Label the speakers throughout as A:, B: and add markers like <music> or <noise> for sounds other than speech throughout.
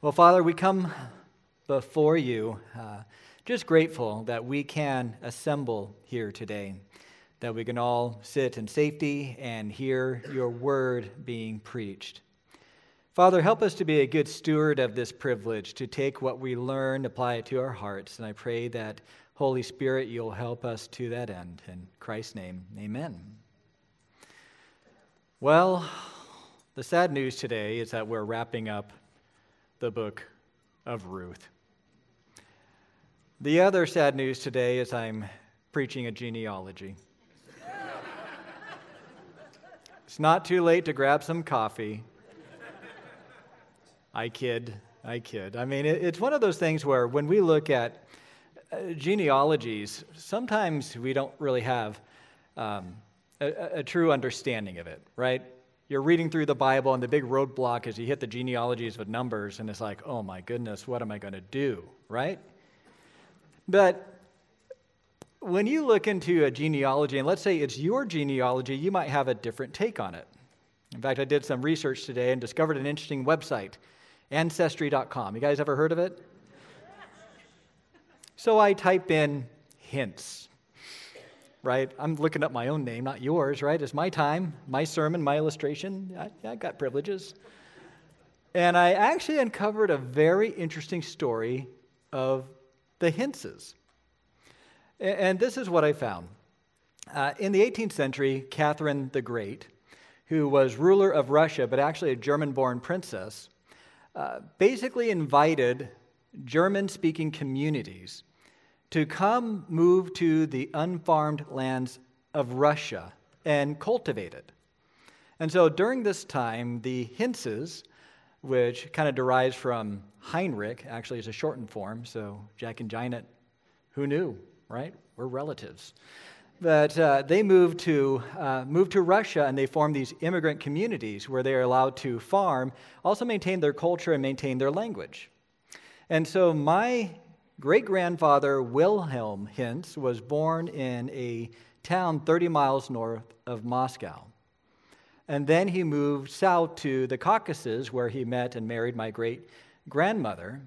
A: Well, Father, we come before you uh, just grateful that we can assemble here today, that we can all sit in safety and hear your word being preached. Father, help us to be a good steward of this privilege, to take what we learn, apply it to our hearts. And I pray that, Holy Spirit, you'll help us to that end. In Christ's name, amen. Well, the sad news today is that we're wrapping up the book of Ruth. The other sad news today is I'm preaching a genealogy. it's not too late to grab some coffee. I kid, I kid. I mean, it, it's one of those things where when we look at uh, genealogies, sometimes we don't really have um, a, a true understanding of it, right? You're reading through the Bible, and the big roadblock is you hit the genealogies with numbers, and it's like, oh my goodness, what am I going to do, right? But when you look into a genealogy, and let's say it's your genealogy, you might have a different take on it. In fact, I did some research today and discovered an interesting website, ancestry.com. You guys ever heard of it? So I type in hints right? I'm looking up my own name, not yours, right? It's my time, my sermon, my illustration. I, I got privileges. And I actually uncovered a very interesting story of the Hintses. And this is what I found. Uh, in the 18th century, Catherine the Great, who was ruler of Russia, but actually a German born princess, uh, basically invited German speaking communities to come move to the unfarmed lands of Russia and cultivate it. And so during this time, the Hintses, which kind of derives from Heinrich, actually is a shortened form, so Jack and Janet, who knew, right? We're relatives. But uh, they moved to, uh, moved to Russia and they formed these immigrant communities where they are allowed to farm, also maintain their culture and maintain their language. And so my great grandfather Wilhelm Hintz was born in a town 30 miles north of Moscow. And then he moved south to the Caucasus, where he met and married my great grandmother.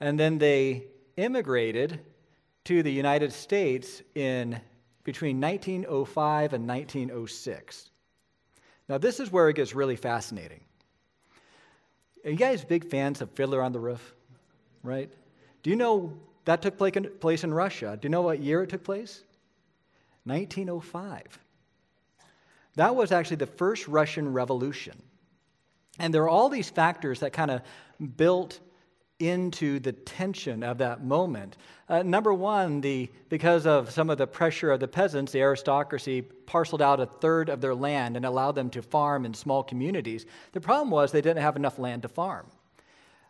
A: And then they immigrated to the United States in between 1905 and 1906. Now, this is where it gets really fascinating. Are you guys big fans of Fiddler on the Roof? Right? Do you know that took place in Russia. Do you know what year it took place? 1905. That was actually the first Russian Revolution. And there are all these factors that kind of built into the tension of that moment. Uh, number one, the, because of some of the pressure of the peasants, the aristocracy parceled out a third of their land and allowed them to farm in small communities. The problem was they didn't have enough land to farm.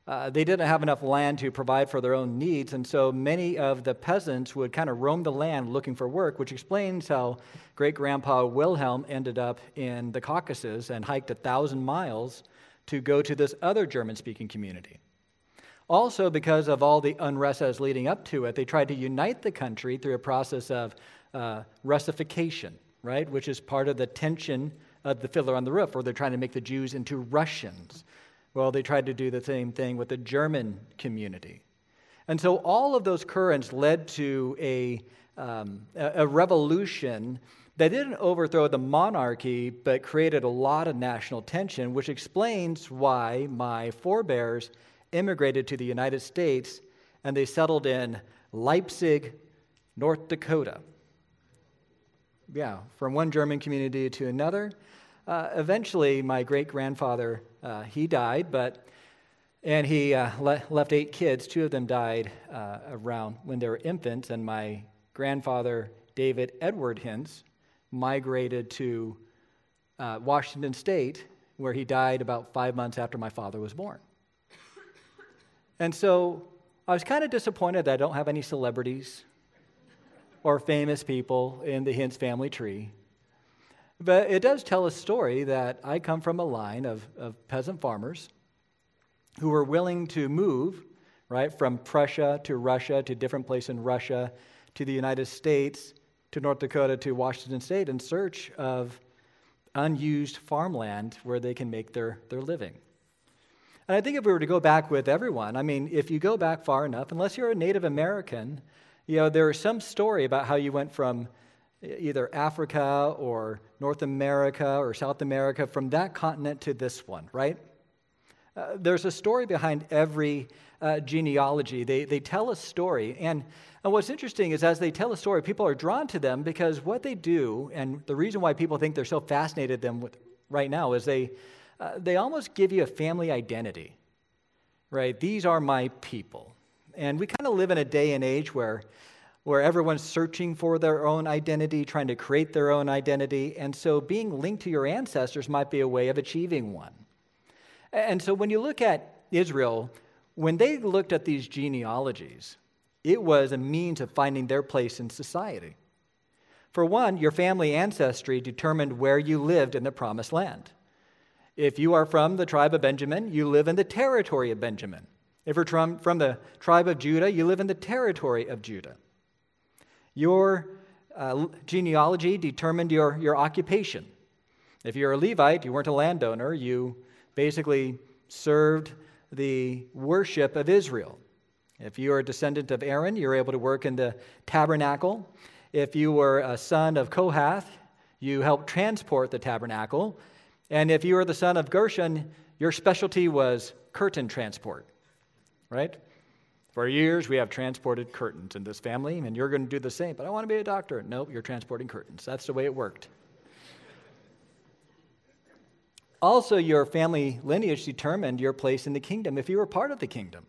A: Uh, they didn't have enough land to provide for their own needs, and so many of the peasants would kind of roam the land looking for work, which explains how great grandpa Wilhelm ended up in the Caucasus and hiked a thousand miles to go to this other German speaking community. Also, because of all the unrest that was leading up to it, they tried to unite the country through a process of uh, Russification, right, which is part of the tension of the Fiddler on the Roof, where they're trying to make the Jews into Russians. Well, they tried to do the same thing with the German community. And so all of those currents led to a, um, a, revolution that didn't overthrow the monarchy, but created a lot of national tension, which explains why my forebears immigrated to the United States and they settled in Leipzig, North Dakota. Yeah, from one German community to another. Uh, eventually, my great grandfather uh, he died, but and he uh, le- left eight kids. Two of them died uh, around when they were infants, and my grandfather David Edward Hintz migrated to uh, Washington State, where he died about five months after my father was born. And so I was kind of disappointed that I don't have any celebrities or famous people in the Hintz family tree. But it does tell a story that I come from a line of, of peasant farmers who were willing to move, right, from Prussia to Russia to different place in Russia to the United States to North Dakota to Washington State in search of unused farmland where they can make their, their living. And I think if we were to go back with everyone, I mean, if you go back far enough, unless you're a Native American, you know, there is some story about how you went from either Africa or North America or South America, from that continent to this one, right? Uh, there's a story behind every uh, genealogy. They, they tell a story. And, and what's interesting is as they tell a story, people are drawn to them because what they do, and the reason why people think they're so fascinated them with, right now, is they, uh, they almost give you a family identity, right? These are my people. And we kind of live in a day and age where, where everyone's searching for their own identity, trying to create their own identity. And so being linked to your ancestors might be a way of achieving one. And so when you look at Israel, when they looked at these genealogies, it was a means of finding their place in society. For one, your family ancestry determined where you lived in the promised land. If you are from the tribe of Benjamin, you live in the territory of Benjamin. If you're from, the tribe of Judah, you live in the territory of Judah. Your uh, genealogy determined your, your occupation. If you're a Levite, you weren't a landowner, you basically served the worship of Israel. If you are a descendant of Aaron, you're able to work in the tabernacle. If you were a son of Kohath, you helped transport the tabernacle. And if you were the son of Gershon, your specialty was curtain transport, right? For years, we have transported curtains in this family, and you're going to do the same. But I want to be a doctor. Nope, you're transporting curtains. That's the way it worked. Also, your family lineage determined your place in the kingdom if you were part of the kingdom.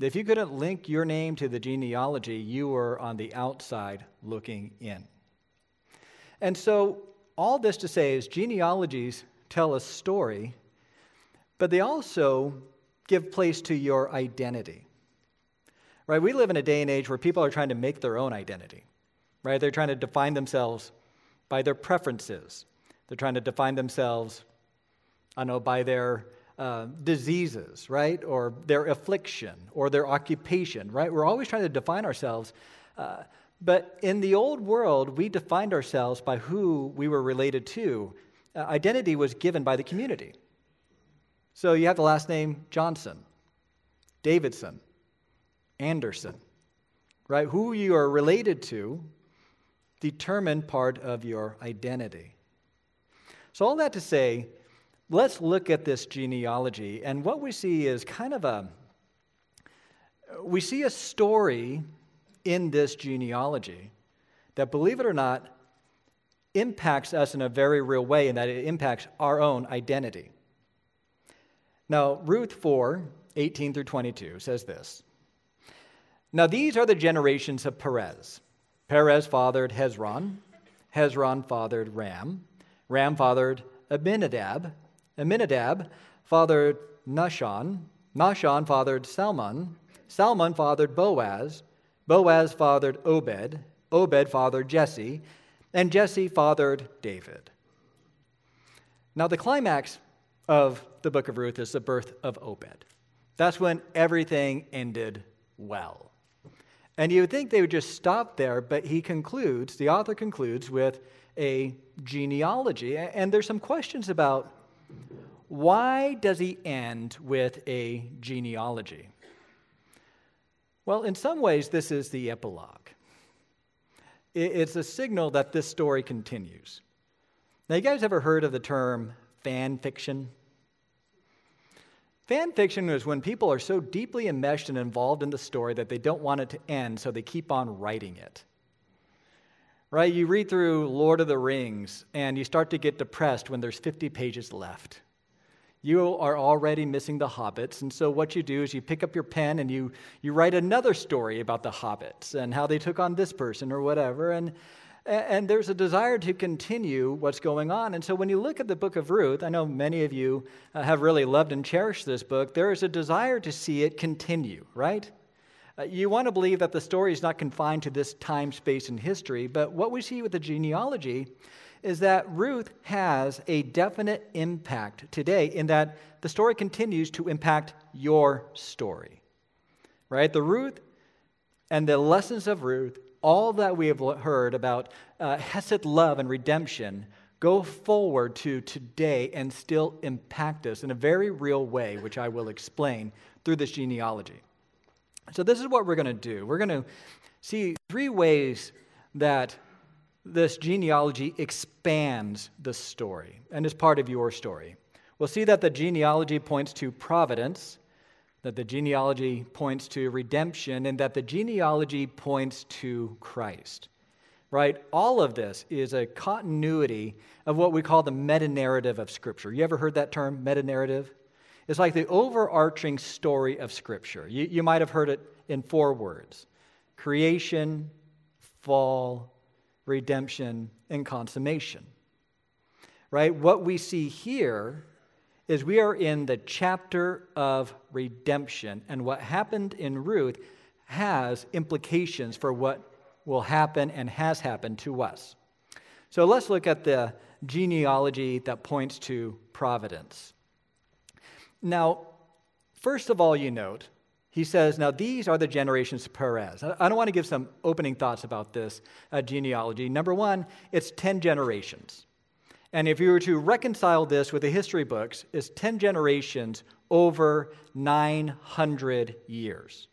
A: If you couldn't link your name to the genealogy, you were on the outside looking in. And so, all this to say is genealogies tell a story, but they also give place to your identity. Right? We live in a day and age where people are trying to make their own identity. Right? They're trying to define themselves by their preferences. They're trying to define themselves I know, by their uh, diseases, right? Or their affliction or their occupation, right? We're always trying to define ourselves. Uh, but in the old world, we defined ourselves by who we were related to. Uh, identity was given by the community. So you have the last name Johnson, Davidson, Anderson, right? Who you are related to determine part of your identity. So, all that to say, let's look at this genealogy. And what we see is kind of a we see a story in this genealogy that, believe it or not, impacts us in a very real way, and that it impacts our own identity. Now, Ruth 4 18 through 22 says this Now, these are the generations of Perez. Perez fathered Hezron, Hezron fathered Ram, Ram fathered Abinadab, Amminadab fathered Nahshon. Nahshon fathered Salmon. Salmon fathered Boaz. Boaz fathered Obed. Obed fathered Jesse. And Jesse fathered David. Now, the climax of the book of Ruth is the birth of Obed. That's when everything ended well. And you would think they would just stop there, but he concludes, the author concludes with a genealogy. And there's some questions about why does he end with a genealogy? Well, in some ways, this is the epilogue. It's a signal that this story continues. Now, you guys ever heard of the term fan fiction? Fan fiction is when people are so deeply enmeshed and involved in the story that they don't want it to end, so they keep on writing it. Right? You read through Lord of the Rings and you start to get depressed when there's 50 pages left you are already missing the hobbits. And so, what you do is you pick up your pen and you, you write another story about the hobbits and how they took on this person or whatever. And, and there's a desire to continue what's going on. And so, when you look at the book of Ruth, I know many of you uh, have really loved and cherished this book. There is a desire to see it continue, right? Uh, you want to believe that the story is not confined to this time, space, and history, but what we see with the genealogy is that Ruth has a definite impact today in that the story continues to impact your story. Right? The Ruth and the lessons of Ruth, all that we have heard about uh, Hesed love and redemption, go forward to today and still impact us in a very real way, which I will explain through this genealogy. So, this is what we're going to do. We're going to see three ways that this genealogy expands the story and is part of your story. We'll see that the genealogy points to providence, that the genealogy points to redemption, and that the genealogy points to Christ. Right? All of this is a continuity of what we call the meta narrative of Scripture. You ever heard that term, meta narrative? It's like the overarching story of Scripture. You, you might have heard it in four words creation, fall, redemption, and consummation. Right? What we see here is we are in the chapter of redemption, and what happened in Ruth has implications for what will happen and has happened to us. So let's look at the genealogy that points to providence. Now, first of all, you note he says, Now these are the generations of Perez. I don't want to give some opening thoughts about this uh, genealogy. Number one, it's 10 generations. And if you were to reconcile this with the history books, it's 10 generations over 900 years.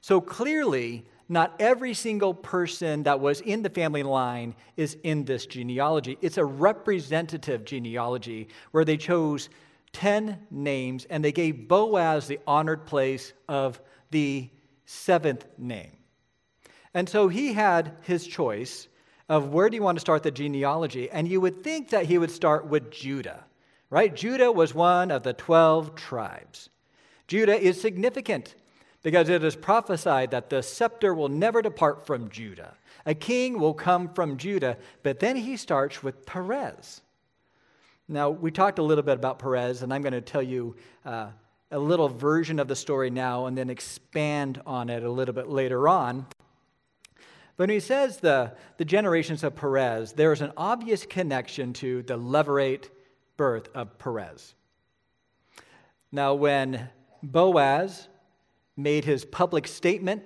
A: So clearly, not every single person that was in the family line is in this genealogy. It's a representative genealogy where they chose 10 names, and they gave Boaz the honored place of the seventh name. And so he had his choice of where do you want to start the genealogy, and you would think that he would start with Judah, right? Judah was one of the 12 tribes. Judah is significant because it is prophesied that the scepter will never depart from Judah. A king will come from Judah, but then he starts with Perez. Now, we talked a little bit about Perez, and I'm going to tell you uh, a little version of the story now and then expand on it a little bit later on. But when he says the, the generations of Perez, there is an obvious connection to the levirate birth of Perez. Now, when Boaz made his public statement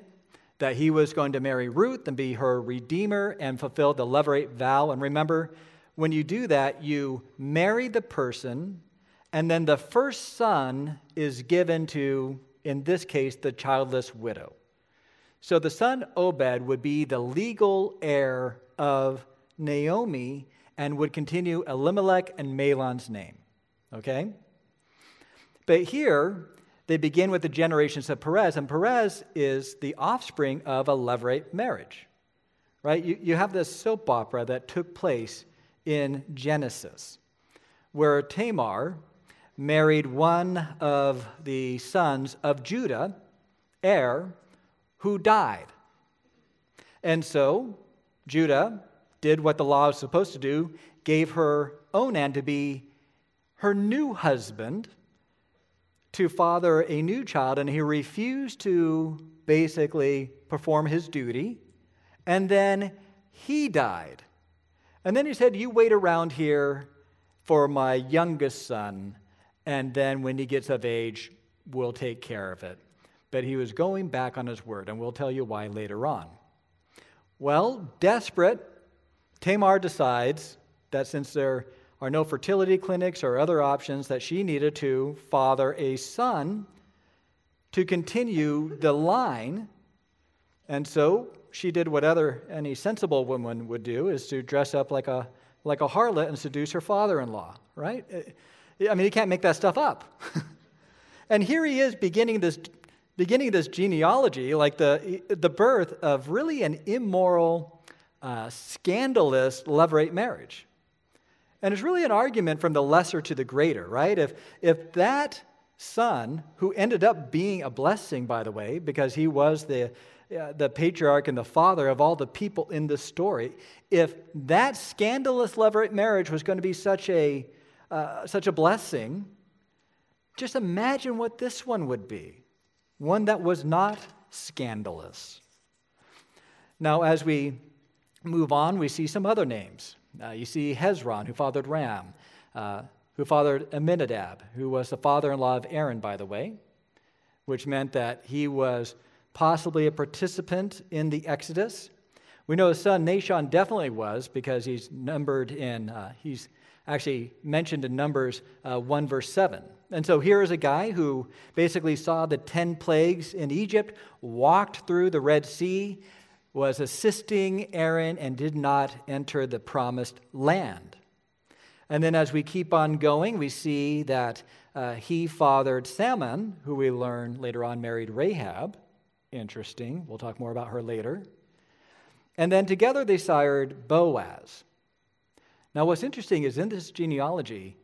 A: that he was going to marry Ruth and be her redeemer and fulfill the levirate vow, and remember, when you do that, you marry the person, and then the first son is given to, in this case, the childless widow. So the son Obed would be the legal heir of Naomi and would continue Elimelech and Mahlon's name. Okay? But here, they begin with the generations of Perez, and Perez is the offspring of a levirate marriage. Right? You, you have this soap opera that took place in Genesis, where Tamar married one of the sons of Judah, Er, who died. And so Judah did what the law was supposed to do, gave her Onan to be her new husband to father a new child, and he refused to basically perform his duty. And then he died. And then he said, You wait around here for my youngest son, and then when he gets of age, we'll take care of it. But he was going back on his word, and we'll tell you why later on. Well, desperate, Tamar decides that since there are no fertility clinics or other options, that she needed to father a son to continue the line. And so she did what other any sensible woman would do is to dress up like a like a harlot and seduce her father-in-law right i mean he can't make that stuff up <laughs> and here he is beginning this beginning of this genealogy like the the birth of really an immoral uh, scandalous levirate marriage. And it's really an argument from the lesser to the greater right? If if that son who ended up being a blessing by the way because he was the the patriarch and the father of all the people in this story, if that scandalous levirate marriage was going to be such a, uh, such a blessing, just imagine what this one would be one that was not scandalous. Now, as we move on, we see some other names. Uh, you see Hezron, who fathered Ram, uh, who fathered Amminadab, who was the father in law of Aaron, by the way, which meant that he was possibly a participant in the Exodus. We know his son Nahshon definitely was because he's numbered in, uh, he's actually mentioned in Numbers uh, 1, verse 7. And so here is a guy who basically saw the 10 plagues in Egypt, walked through the Red Sea, was assisting Aaron, and did not enter the promised land. And then as we keep on going, we see that uh, he fathered Salmon, who we learn later on married Rahab. Interesting. We'll talk more about her later. And then together they sired Boaz. Now, what's interesting is in this genealogy,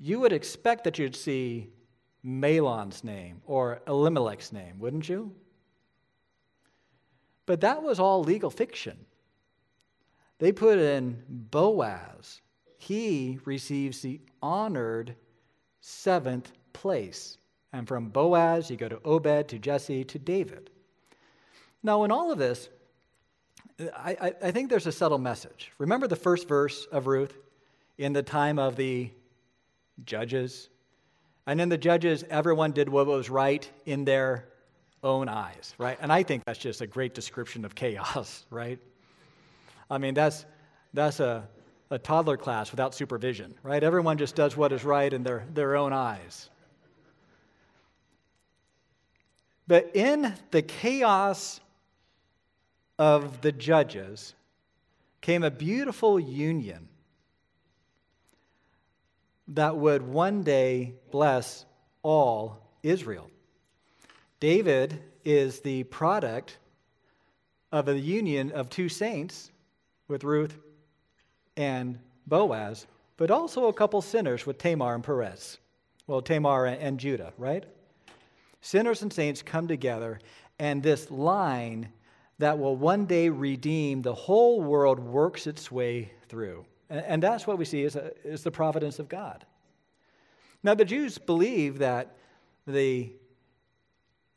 A: you would expect that you'd see Mahlon's name or Elimelech's name, wouldn't you? But that was all legal fiction. They put in Boaz. He receives the honored seventh place. And from Boaz, you go to Obed, to Jesse, to David. Now, in all of this, I, I, think there's a subtle message. Remember the first verse of Ruth in the time of the judges? And in the judges, everyone did what was right in their own eyes, right? And I think that's just a great description of chaos, <laughs> right? I mean, that's, that's a, a toddler class without supervision, right? Everyone just does what is right in their, their own eyes. But in the chaos of the judges came a beautiful union that would one day bless all Israel. David is the product of a union of two saints with Ruth and Boaz, but also a couple sinners with Tamar and Perez. Well, Tamar and Judah, right? Sinners and saints come together, and this line that will one day redeem the whole world works its way through. And, and that's what we see is, a, is the providence of God. Now, the Jews believe that the,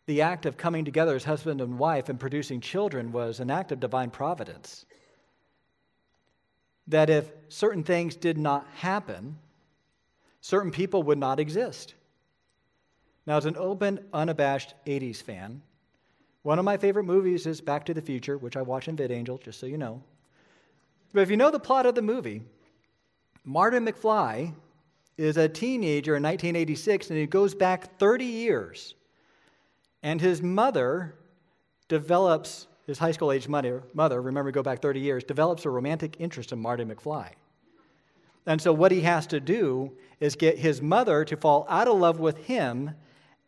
A: the act of coming together as husband and wife and producing children was an act of divine providence. That if certain things did not happen, certain people would not exist. Now, as an open, unabashed 80s fan, one of my favorite movies is Back to the Future, which I watch in VidAngel, just so you know. But if you know the plot of the movie, Martin McFly is a teenager in 1986 and he goes back 30 years. And his mother develops, his high school age mother, mother, remember, go back 30 years, develops a romantic interest in Marty McFly. And so what he has to do is get his mother to fall out of love with him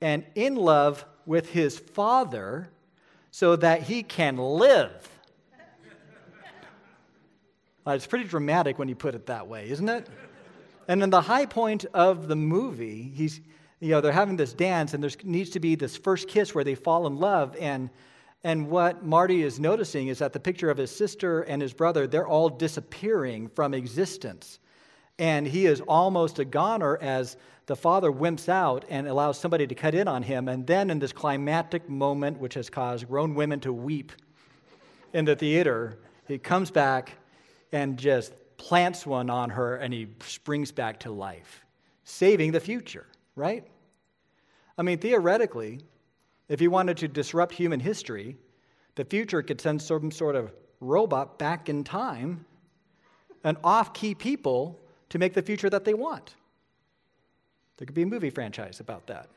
A: and in love with his father so that he can live. Uh, it's pretty dramatic when you put it that way, isn't it? And in the high point of the movie, he's, you know, they're having this dance, and there needs to be this first kiss where they fall in love. And, and what Marty is noticing is that the picture of his sister and his brother, they're all disappearing from existence. And he is almost a goner as the father wimps out and allows somebody to cut in on him. And then, in this climactic moment, which has caused grown women to weep in the theater, he comes back and just plants one on her and he springs back to life, saving the future, right? I mean, theoretically, if he wanted to disrupt human history, the future could send some sort of robot back in time and off key people to make the future that they want. There could be a movie franchise about that.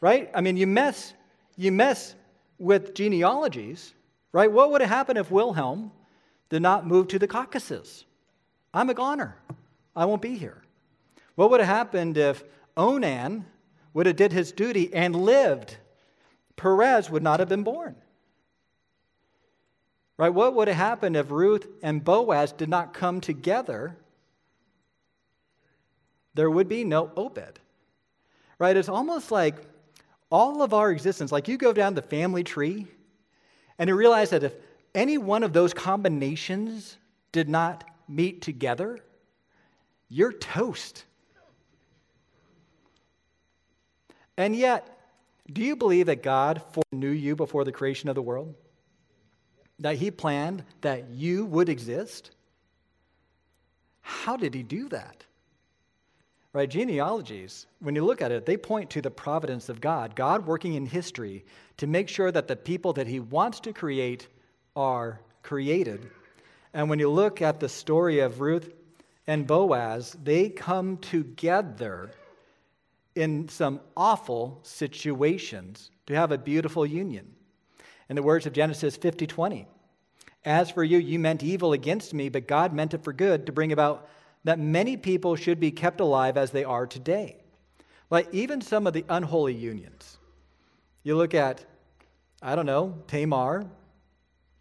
A: right? I mean, you mess, you mess with genealogies, right? What would have happened if Wilhelm did not move to the Caucasus? I'm a goner. I won't be here. What would have happened if Onan would have did his duty and lived? Perez would not have been born. Right? What would have happened if Ruth and Boaz did not come together there would be no Obed. Right? It's almost like all of our existence, like you go down the family tree and you realize that if any one of those combinations did not meet together, you're toast. And yet, do you believe that God foreknew you before the creation of the world? That He planned that you would exist? How did He do that? Right? Genealogies, when you look at it, they point to the providence of God, God working in history to make sure that the people that He wants to create are created. And when you look at the story of Ruth and Boaz, they come together in some awful situations to have a beautiful union. In the words of Genesis 50 20, as for you, you meant evil against me, but God meant it for good to bring about that many people should be kept alive as they are today. Like even some of the unholy unions. You look at, I don't know, Tamar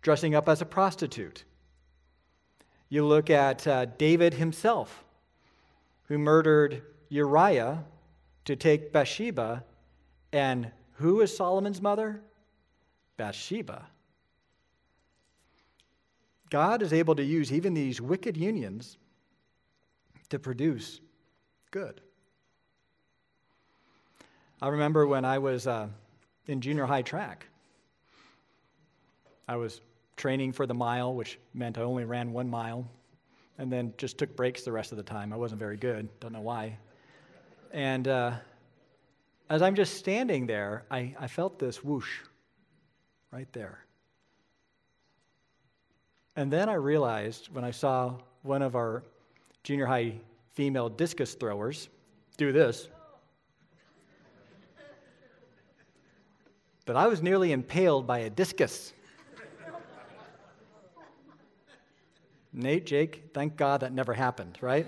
A: dressing up as a prostitute. You look at uh, David himself, who murdered Uriah to take Bathsheba. And who is Solomon's mother? Bathsheba. God is able to use even these wicked unions to produce good. I remember when I was uh, in junior high track, I was training for the mile, which meant I only ran one mile, and then just took breaks the rest of the time. I wasn't very good, don't know why. And uh, as I'm just standing there, I, I felt this whoosh right there. And then I realized when I saw one of our junior high female discus throwers do this that I was nearly impaled by a discus. Nate, Jake, thank God that never happened, right?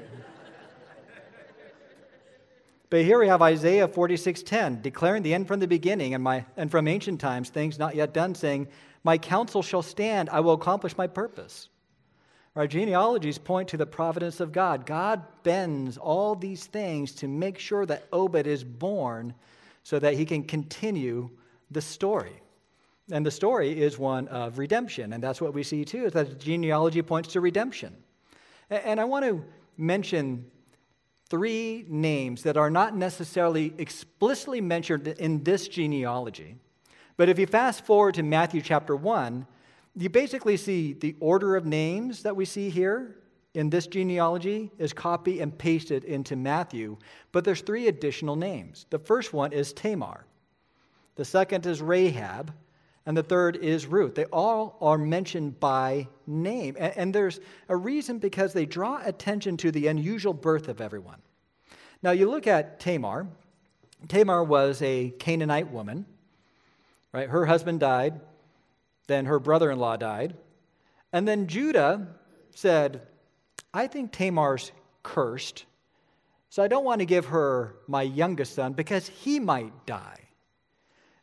A: but here we have Isaiah 46:10, declaring the end from the beginning and, my, and from ancient times, things not yet done, saying, My counsel shall stand, I will accomplish my purpose. Our genealogies point to the providence of God. God bends all these things to make sure that Obed is born so that he can continue the story. And the story is one of redemption. And that's what we see too, is that genealogy points to redemption. And I want to mention three names that are not necessarily explicitly mentioned in this genealogy. But if you fast forward to Matthew chapter 1, you basically see the order of names that we see here in this genealogy is copy and pasted into Matthew, but there's three additional names. The first one is Tamar. The second is Rahab, and the third is Ruth. They all are mentioned by name. And, and, there's a reason because they draw attention to the unusual birth of everyone. Now, you look at Tamar. Tamar was a Canaanite woman, right? Her husband died, then her brother in law died. And then Judah said, I think Tamar's cursed, so I don't want to give her my youngest son because he might die.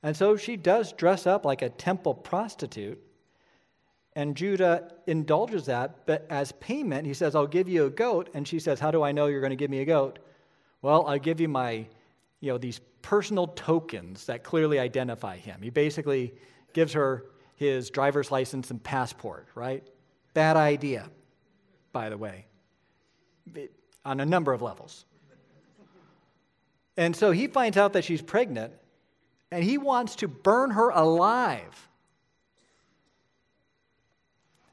A: And so she does dress up like a temple prostitute. And Judah indulges that, but as payment, he says, I'll give you a goat. And she says, How do I know you're going to give me a goat? Well, I'll give you my, you know, these personal tokens that clearly identify him. He basically gives her his driver's license and passport, right? Bad idea, by the way, on a number of levels. And so he finds out that she's pregnant, and he wants to burn her alive.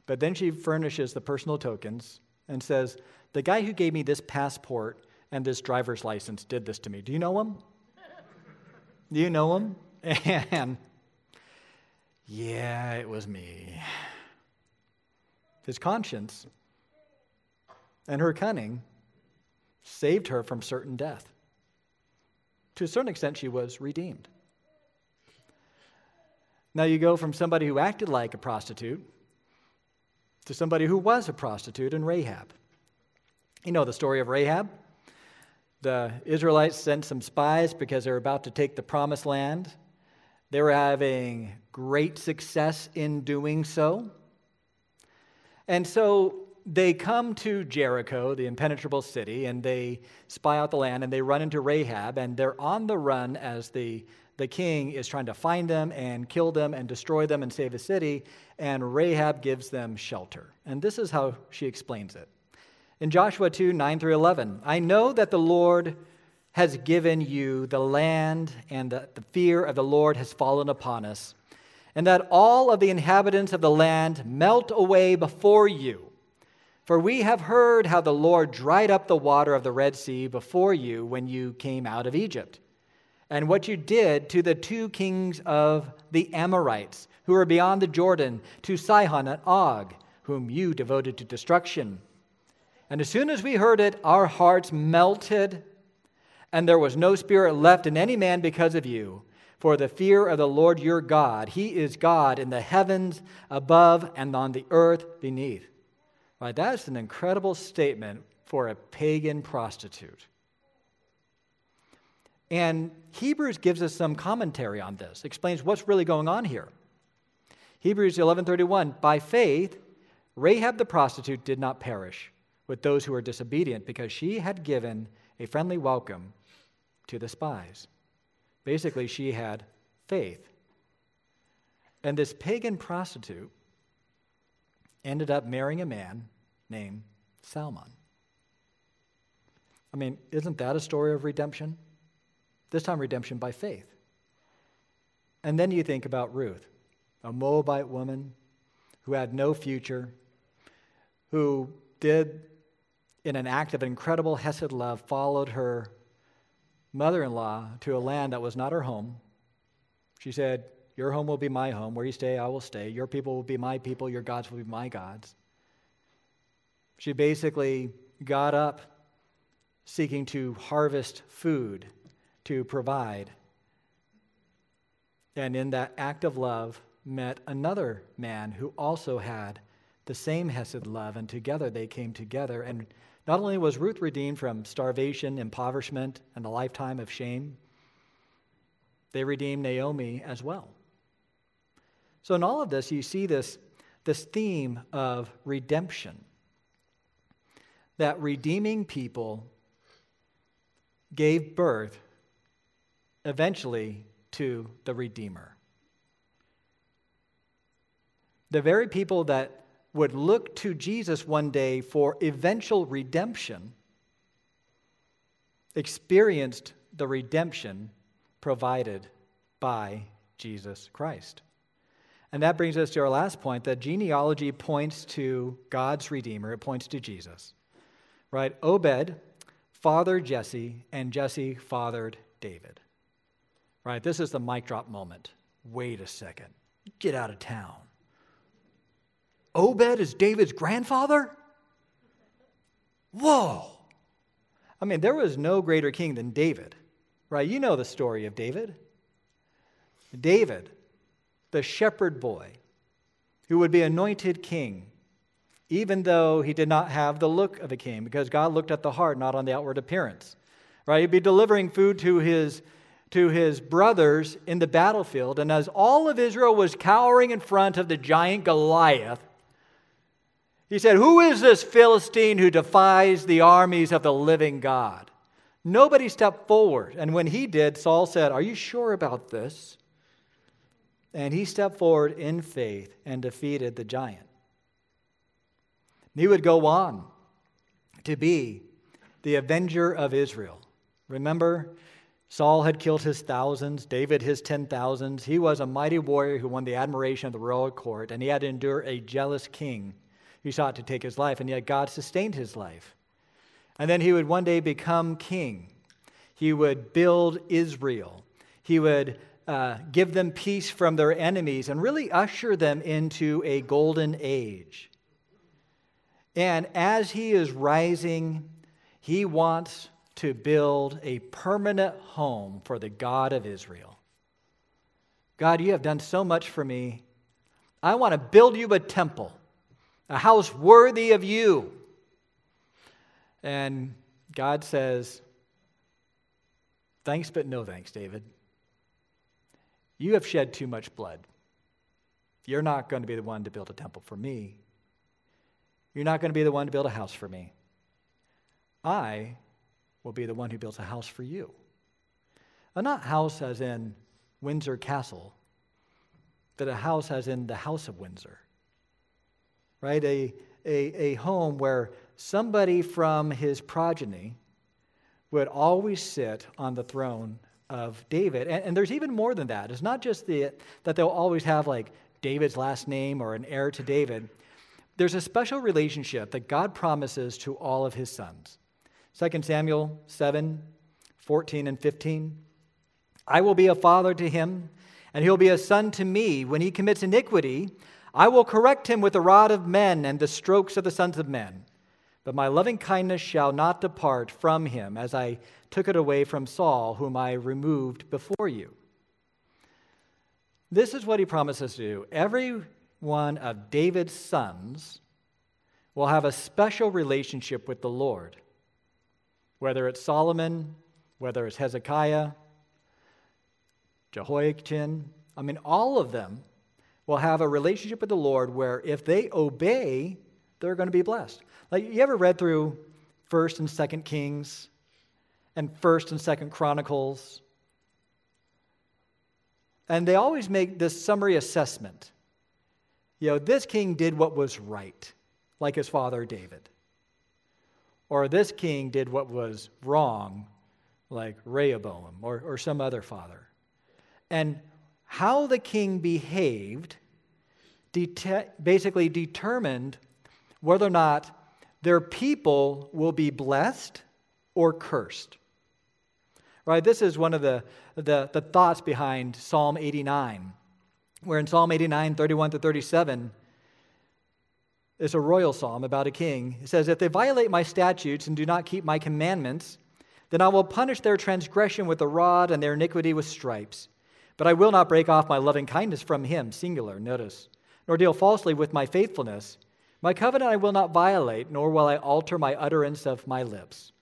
A: But then she furnishes the personal tokens and says, The guy who gave me this passport and this driver's license did this to me. Do you know him? Do you know him? <laughs> And yeah, it was me. His conscience and her cunning saved her from certain death. To a certain extent, she was redeemed. Now you go from somebody who acted like a prostitute to somebody who was a prostitute in Rahab. You know the story of Rahab? The Israelites sent some spies because they were about to take the promised land. They were having great success in doing so. And so they come to Jericho, the impenetrable city, and they spy out the land and they run into Rahab, and they're on the run as the the king is trying to find them and kill them and destroy them and save the city, and Rahab gives them shelter. And this is how she explains it. In Joshua 2 9 through 11, I know that the Lord has given you the land, and that the fear of the Lord has fallen upon us, and that all of the inhabitants of the land melt away before you. For we have heard how the Lord dried up the water of the Red Sea before you when you came out of Egypt and what you did to the two kings of the Amorites who were beyond the Jordan, to Sihon and Og, whom you devoted to destruction. And as soon as we heard it, our hearts melted, and there was no spirit left in any man because of you. For the fear of the Lord your God, He is God in the heavens above and on the earth beneath. Right, that's an incredible statement for a pagan prostitute. And Hebrews gives us some commentary on this, explains what's really going on here. Hebrews 11:31 By faith Rahab the prostitute did not perish with those who were disobedient because she had given a friendly welcome to the spies. Basically, she had faith. And this pagan prostitute ended up marrying a man named Salmon. I mean, isn't that a story of redemption? This time, redemption by faith. And then you think about Ruth, a Moabite woman who had no future, who did, in an act of incredible Hesed love, followed her mother in law to a land that was not her home. She said, Your home will be my home. Where you stay, I will stay. Your people will be my people. Your gods will be my gods. She basically got up seeking to harvest food to provide. And in that act of love, met another man who also had the same Hesed love, and together they came together. And not only was Ruth redeemed from starvation, impoverishment, and a lifetime of shame, they redeemed Naomi as well. So, in all of this, you see this, this theme of redemption that redeeming people gave birth eventually to the Redeemer. The very people that would look to Jesus one day for eventual redemption experienced the redemption provided by Jesus Christ. And that brings us to our last point that genealogy points to God's Redeemer, it points to Jesus. Right? Obed fathered Jesse, and Jesse fathered David. Right? This is the mic drop moment. Wait a second. Get out of town. Obed is David's grandfather? Whoa. I mean, there was no greater king than David, right? You know the story of David. David, the shepherd boy, who would be anointed king, even though he did not have the look of a king, because God looked at the heart, not on the outward appearance. Right? He'd be delivering food to his to his brothers in the battlefield, and as all of Israel was cowering in front of the giant Goliath, he said, Who is this Philistine who defies the armies of the living God? Nobody stepped forward. And when he did, Saul said, Are you sure about this? And he stepped forward in faith and defeated the giant. He would go on to be the avenger of Israel. Remember, Saul had killed his thousands, David his ten thousands. He was a mighty warrior who won the admiration of the royal court, and he had to endure a jealous king who sought to take his life, and yet God sustained his life. And then he would one day become king. He would build Israel. He would uh, give them peace from their enemies and really usher them into a golden age. And as he is rising, he wants to build a permanent home for the God of Israel. God, you have done so much for me. I want to build you a temple a house worthy of you. And God says, Thanks, but no thanks, David. You have shed too much blood. You're not going to be the one to build a temple for me. You're not going to be the one to build a house for me. I will be the one who builds a house for you. And not house as in Windsor Castle, but a house as in the House of Windsor right? A, a, a home where somebody from his progeny would always sit on the throne of David. And, and, there's even more than that. It's not just the, that they'll always have like David's last name or an heir to David. There's a special relationship that God promises to all of his sons. 2 Samuel 7 14 and 15. I will be a father to him, and he'll be a son to me. When he commits iniquity, I will correct him with the rod of men and the strokes of the sons of men. But my loving kindness shall not depart from him, as I took it away from Saul, whom I removed before you. This is what he promises to do. Every one of David's sons will have a special relationship with the Lord, whether it's Solomon, whether it's Hezekiah, Jehoiachin. I mean, all of them will have a relationship with the Lord where if they obey, they're going to be blessed. Like you ever read through 1st and 2nd Kings and 1st and 2nd Chronicles? And they always make this summary assessment. You know, this king did what was right, like his father David. Or this king did what was wrong, like Rehoboam or, or some other father. And how the king behaved basically determined whether or not their people will be blessed or cursed. Right? This is one of the, the, the thoughts behind Psalm 89, where in Psalm 89, 31 to 37, it's a royal psalm about a king. It says, If they violate my statutes and do not keep my commandments, then I will punish their transgression with a rod and their iniquity with stripes. But I will not break off my loving kindness from him, singular, notice, nor deal falsely with my faithfulness. My covenant I will not violate, nor will I alter my utterance of my lips.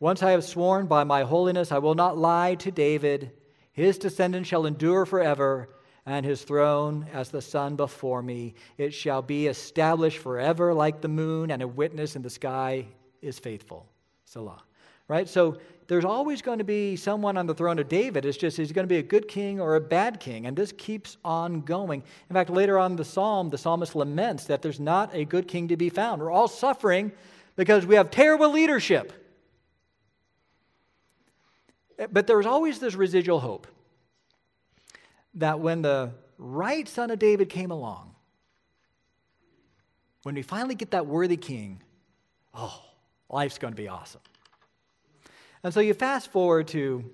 A: Once I have sworn by my holiness, I will not lie to David. His descendants shall endure forever, and his throne as the sun before me. It shall be established forever like the moon, and a witness in the sky is faithful. Selah. Right? So there's always going to be someone on the throne of David. It's just he's going to be a good king or a bad king, and this keeps on going. In fact, later on in the psalm, the psalmist laments that there's not a good king to be found. We're all suffering because we have terrible leadership. But there's always this residual hope that when the right son of David came along, when we finally get that worthy king, oh, life's going to be awesome. And so you fast forward to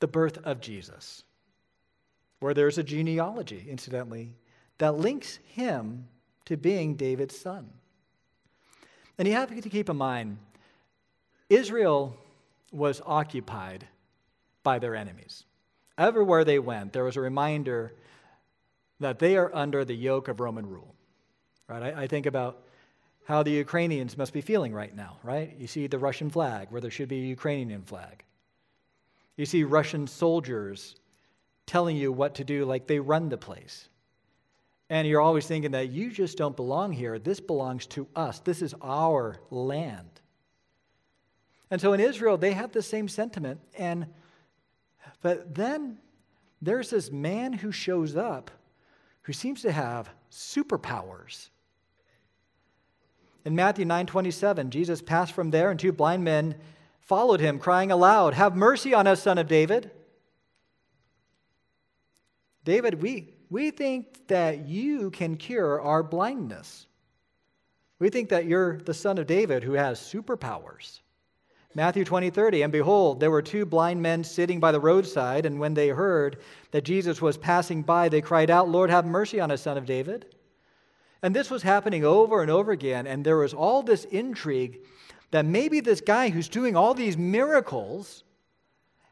A: the birth of Jesus, where there's a genealogy, incidentally, that links him to being David's son. And you have to keep in mind, Israel was occupied by their enemies. Everywhere they went, there was a reminder that they are under the yoke of Roman rule. Right? I, I think about how the Ukrainians must be feeling right now, right? You see the Russian flag where there should be a Ukrainian flag. You see Russian soldiers telling you what to do, like they run the place. And you're always thinking that you just don't belong here. This belongs to us. This is our land. And so in Israel, they have the same sentiment. And but then there's this man who shows up who seems to have superpowers. In Matthew 9:27, Jesus passed from there and two blind men followed him crying aloud, "Have mercy on us, son of David." David, we we think that you can cure our blindness. We think that you're the son of David who has superpowers. Matthew 20, 30, and behold, there were two blind men sitting by the roadside, and when they heard that Jesus was passing by, they cried out, Lord, have mercy on us, son of David. And this was happening over and over again. And there was all this intrigue that maybe this guy who's doing all these miracles,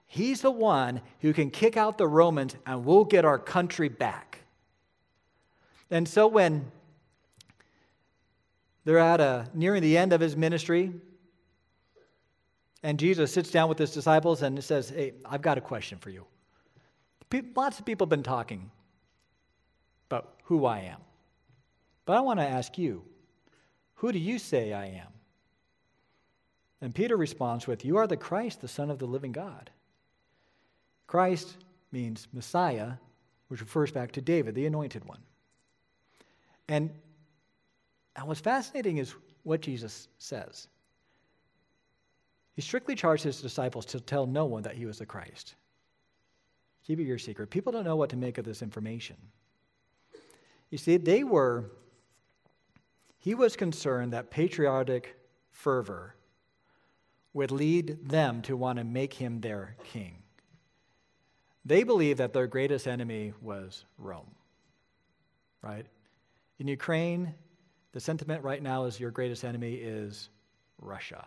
A: he's the one who can kick out the Romans and we'll get our country back. And so when they're at a, nearing the end of his ministry, and Jesus sits down with his disciples and says, Hey, I've got a question for you. Lots of people have been talking about who I am. But I want to ask you, who do you say I am? And Peter responds with, You are the Christ, the Son of the living God. Christ means Messiah, which refers back to David, the anointed one. And, what's fascinating is what Jesus says. He strictly charged his disciples to tell no one that he was the Christ. Keep it your secret. People don't know what to make of this information. You see, they were he was concerned that patriotic fervor would lead them to want to make him their king. They believed that their greatest enemy was Rome, right? In Ukraine, the sentiment right now is your greatest enemy is Russia.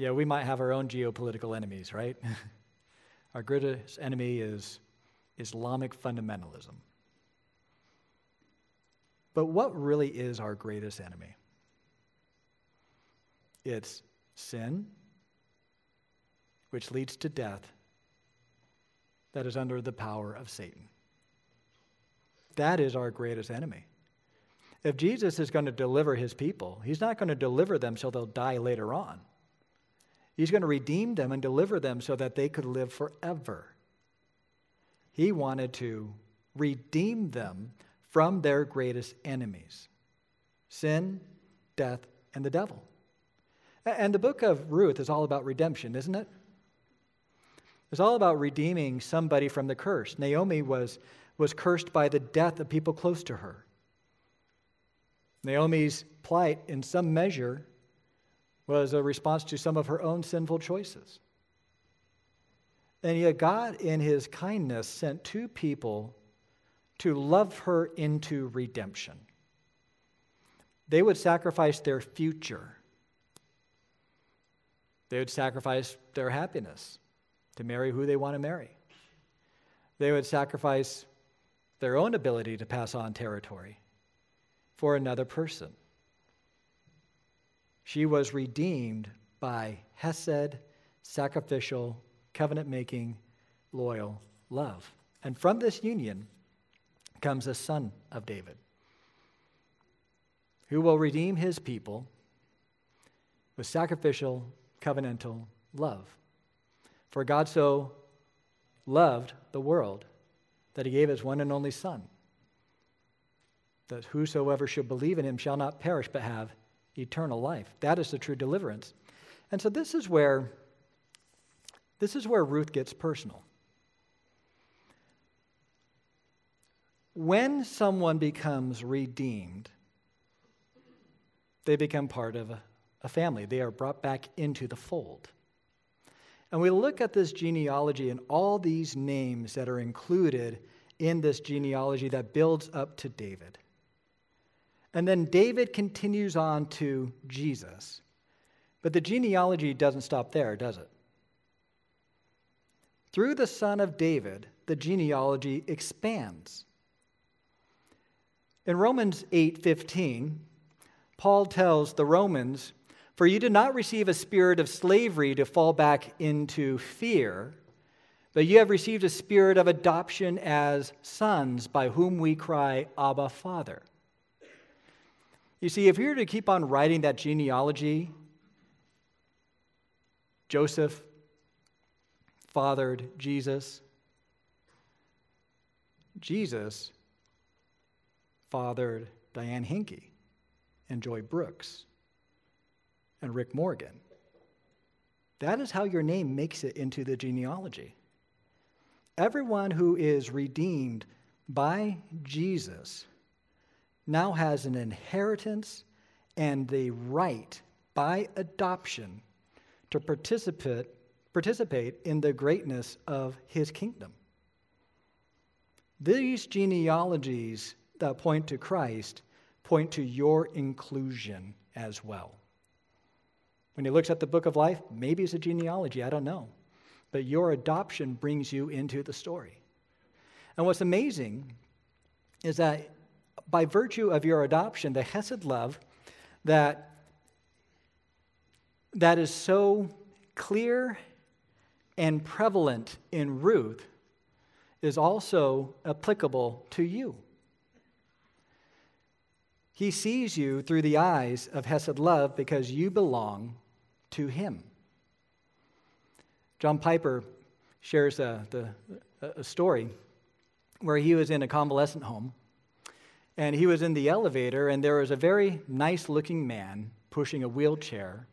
A: Yeah, we might have our own geopolitical enemies, right? <laughs> our greatest enemy is Islamic fundamentalism. But what really is our greatest enemy? It's sin, which leads to death, that is under the power of Satan. That is our greatest enemy. If Jesus is going to deliver his people, he's not going to deliver them so they'll die later on. He's going to redeem them and deliver them so that they could live forever. He wanted to redeem them from their greatest enemies sin, death, and the devil. And the book of Ruth is all about redemption, isn't it? It's all about redeeming somebody from the curse. Naomi was, was cursed by the death of people close to her. Naomi's plight, in some measure, was a response to some of her own sinful choices. And yet, God, in his kindness, sent two people to love her into redemption. They would sacrifice their future, they would sacrifice their happiness to marry who they want to marry. They would sacrifice their own ability to pass on territory for another person. She was redeemed by Hesed, sacrificial, covenant making, loyal love. And from this union comes a son of David who will redeem his people with sacrificial, covenantal love. For God so loved the world that he gave his one and only Son, that whosoever should believe in him shall not perish but have eternal life. That is the true deliverance. And so this is where this is where Ruth gets personal. When someone becomes redeemed, they become part of a, a family. They are brought back into the fold. And we look at this genealogy and all these names that are included in this genealogy that builds up to David. And then David continues on to Jesus. But the genealogy doesn't stop there, does it? Through the son of David, the genealogy expands. In Romans 8:15, Paul tells the Romans, "For you did not receive a spirit of slavery to fall back into fear, but you have received a spirit of adoption as sons, by whom we cry, Abba, Father." You see, if you were to keep on writing that genealogy, Joseph fathered Jesus. Jesus fathered Diane Hinke and Joy Brooks and Rick Morgan. That is how your name makes it into the genealogy. Everyone who is redeemed by Jesus now has an inheritance and the right by adoption to participate, participate in the greatness of his kingdom. These genealogies that point to Christ point to your inclusion as well. When he looks at the book of life, maybe it's a genealogy, I don't know. But your adoption brings you into the story. And what's amazing is that by virtue of your adoption, the Hesed love that, that is so clear and prevalent in Ruth is also applicable to you. He sees you through the eyes of Hesed love because you belong to Him. John Piper shares a, the, a story where he was in a convalescent home and he was in the elevator, and there was a very nice looking man pushing a wheelchair.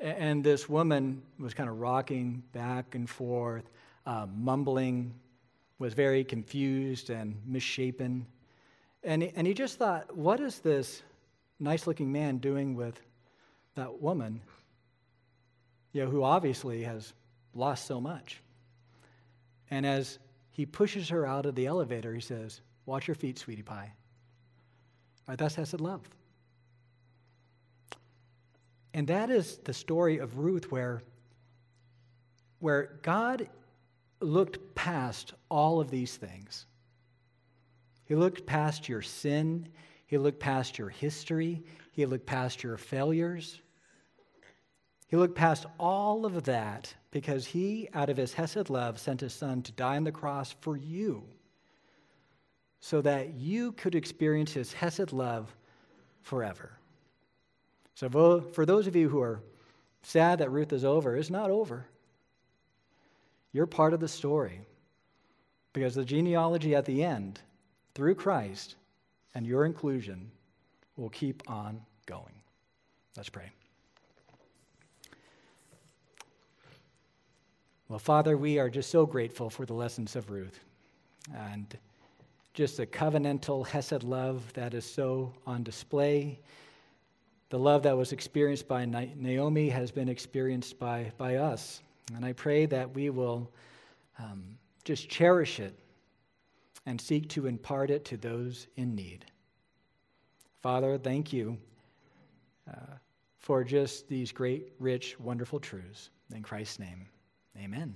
A: And this woman was kind of rocking back and forth, uh, mumbling, was very confused and misshapen. And he, and he just thought, what is this nice looking man doing with that woman, you know, who obviously has lost so much. And as he pushes her out of the elevator, he says, Watch your feet, sweetie pie. Right, that's Hesed love. And that is the story of Ruth where, where God looked past all of these things. He looked past your sin, He looked past your history, He looked past your failures. He looked past all of that because He, out of His Hesed love, sent His Son to die on the cross for you so that you could experience His Hesed love forever. So, for those of you who are sad that Ruth is over, it's not over. You're part of the story because the genealogy at the end, through Christ and your inclusion, will keep on going. Let's pray. Well, Father, we are just so grateful for the lessons of Ruth and just the covenantal Hesed love that is so on display the love that was experienced by Naomi has been experienced by, by us. And I pray that we will um, just cherish it and seek to impart it to those in need. Father, thank you uh, for just these great, rich, wonderful truths. In Christ's name, amen.